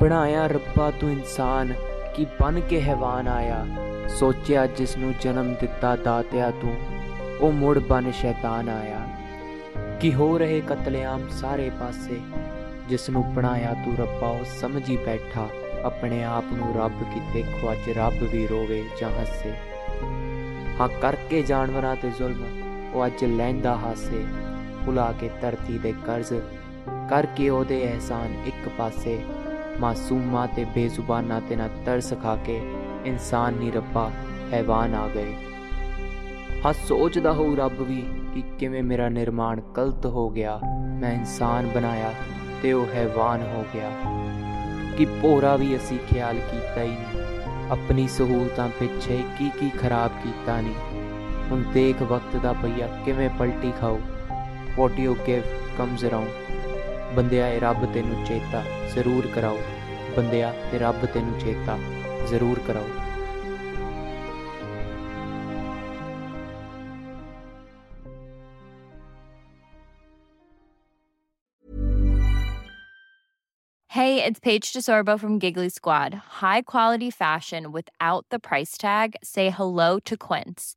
ਬਣਾਇਆ ਰੱਬਾ ਤੂੰ ਇਨਸਾਨ, ਕੀ ਬਨ ਕੇ ਹੈਵਾਨ ਆਇਆ। ਸੋਚਿਆ ਜਿਸ ਨੂੰ ਜਨਮ ਦਿੱਤਾ ਦਾਤਿਆ ਤੂੰ, ਉਹ ਮੁੜ ਬਨ ਸ਼ੈਤਾਨ ਆਇਆ। ਕੀ ਹੋ ਰਹੇ ਕਤਲੇਆਮ ਸਾਰੇ ਪਾਸੇ ਜਿਸ ਨੂੰ ਬਣਾਇਆ ਤੂੰ ਰੱਬਾ, ਉਹ ਸਮਝੀ ਬੈਠਾ, ਆਪਣੇ ਆਪ ਨੂੰ ਰੱਬ ਕੀ ਦੇਖੋ, ਅੱਜ ਰੱਬ ਵੀ ਰੋਵੇ ਜਾਂ ਹੱਸੇ। ਹਾਂ, ਕਰਕੇ ਜਾਨਵਰਾਂ ਤੇ ਜ਼ੁਲਮ, ਉਹ ਅੱਜ ਲੈਂਦਾ ਹਾਸੇ, ਭੁਲਾ ਕੇ ਧਰਤੀ ਦੇ ਕਰਜ਼, ਕਰਕੇ ਉਹਦੇ ਅਹਿਸਾਨ ਇੱਕ ਪਾਸੇ। ਮਾਸੂਮਾਂ ਤੇ ਬੇਜ਼ੁਬਾਨਾਂ ਤੇ ਨਾ ਤਰਸ ਖਾ ਕੇ ਇਨਸਾਨ ਨਹੀਂ ਰੱਬਾ, ਹੈਵਾਨ ਆ ਗਏ। ਹਾਂ ਸੋਚਦਾ ਹੋਊ ਰੱਬ ਵੀ ਕਿ ਕਿਵੇਂ ਮੇਰਾ ਨਿਰਮਾਣ ਗਲਤ ਹੋ ਗਿਆ, ਮੈਂ ਇਨਸਾਨ ਬਣਾਇਆ ਤੇ ਉਹ ਹੈਵਾਨ ਹੋ ਗਿਆ। ਕਿ ਭੋਰਾ ਵੀ ਅਸੀਂ ਖਿਆਲ ਕੀਤਾ ਹੀ ਨਹੀਂ, ਆਪਣੀ ਸਹੂਲਤਾਂ ਪਿੱਛੇ ਕੀ ਕੀ ਖਰਾਬ ਕੀਤਾ ਨਹੀਂ ਹੁਣ ਦੇਖ ਵਕਤ ਦਾ ਪਈਆ ਕਿਵੇਂ ਪਲਟੀ ਖਾਓ what you give comes around ਬੰਦਿਆ ਇਹ ਰੱਬ ਤੈਨੂੰ ਚੇਤਾ ਜ਼ਰੂਰ ਕਰਾਓ ਬੰਦਿਆ ਇਹ ਰੱਬ ਤੈਨੂੰ ਚੇਤਾ ਜ਼ਰੂਰ ਕਰਾਓ Hey, it's Paige DeSorbo from Giggly Squad. High quality fashion without the price tag. Say hello to Quince.